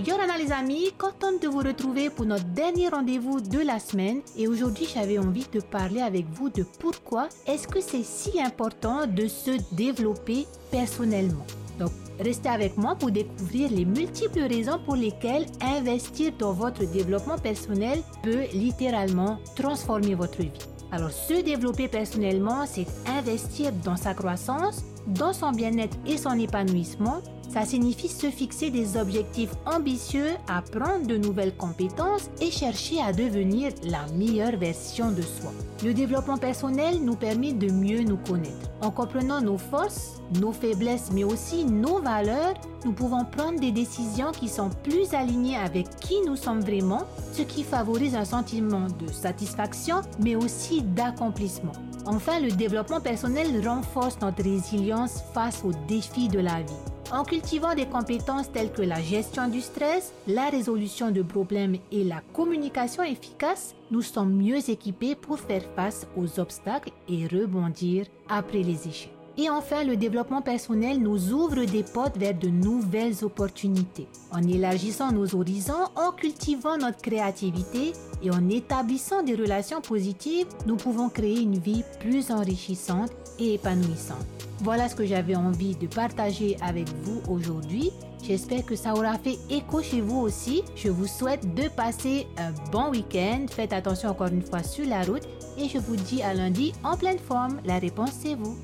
Yorana les amis, contente de vous retrouver pour notre dernier rendez-vous de la semaine et aujourd'hui j'avais envie de parler avec vous de pourquoi est-ce que c'est si important de se développer personnellement. Donc restez avec moi pour découvrir les multiples raisons pour lesquelles investir dans votre développement personnel peut littéralement transformer votre vie. Alors se développer personnellement, c'est investir dans sa croissance, dans son bien-être et son épanouissement ça signifie se fixer des objectifs ambitieux, apprendre de nouvelles compétences et chercher à devenir la meilleure version de soi. Le développement personnel nous permet de mieux nous connaître. En comprenant nos forces, nos faiblesses, mais aussi nos valeurs, nous pouvons prendre des décisions qui sont plus alignées avec qui nous sommes vraiment, ce qui favorise un sentiment de satisfaction, mais aussi d'accomplissement. Enfin, le développement personnel renforce notre résilience face aux défis de la vie. En cultivant des compétences telles que la gestion du stress, la résolution de problèmes et la communication efficace, nous sommes mieux équipés pour faire face aux obstacles et rebondir après les échecs. Et enfin, le développement personnel nous ouvre des portes vers de nouvelles opportunités. En élargissant nos horizons, en cultivant notre créativité et en établissant des relations positives, nous pouvons créer une vie plus enrichissante et épanouissante. Voilà ce que j'avais envie de partager avec vous aujourd'hui. J'espère que ça aura fait écho chez vous aussi. Je vous souhaite de passer un bon week-end. Faites attention encore une fois sur la route et je vous dis à lundi en pleine forme. La réponse c'est vous.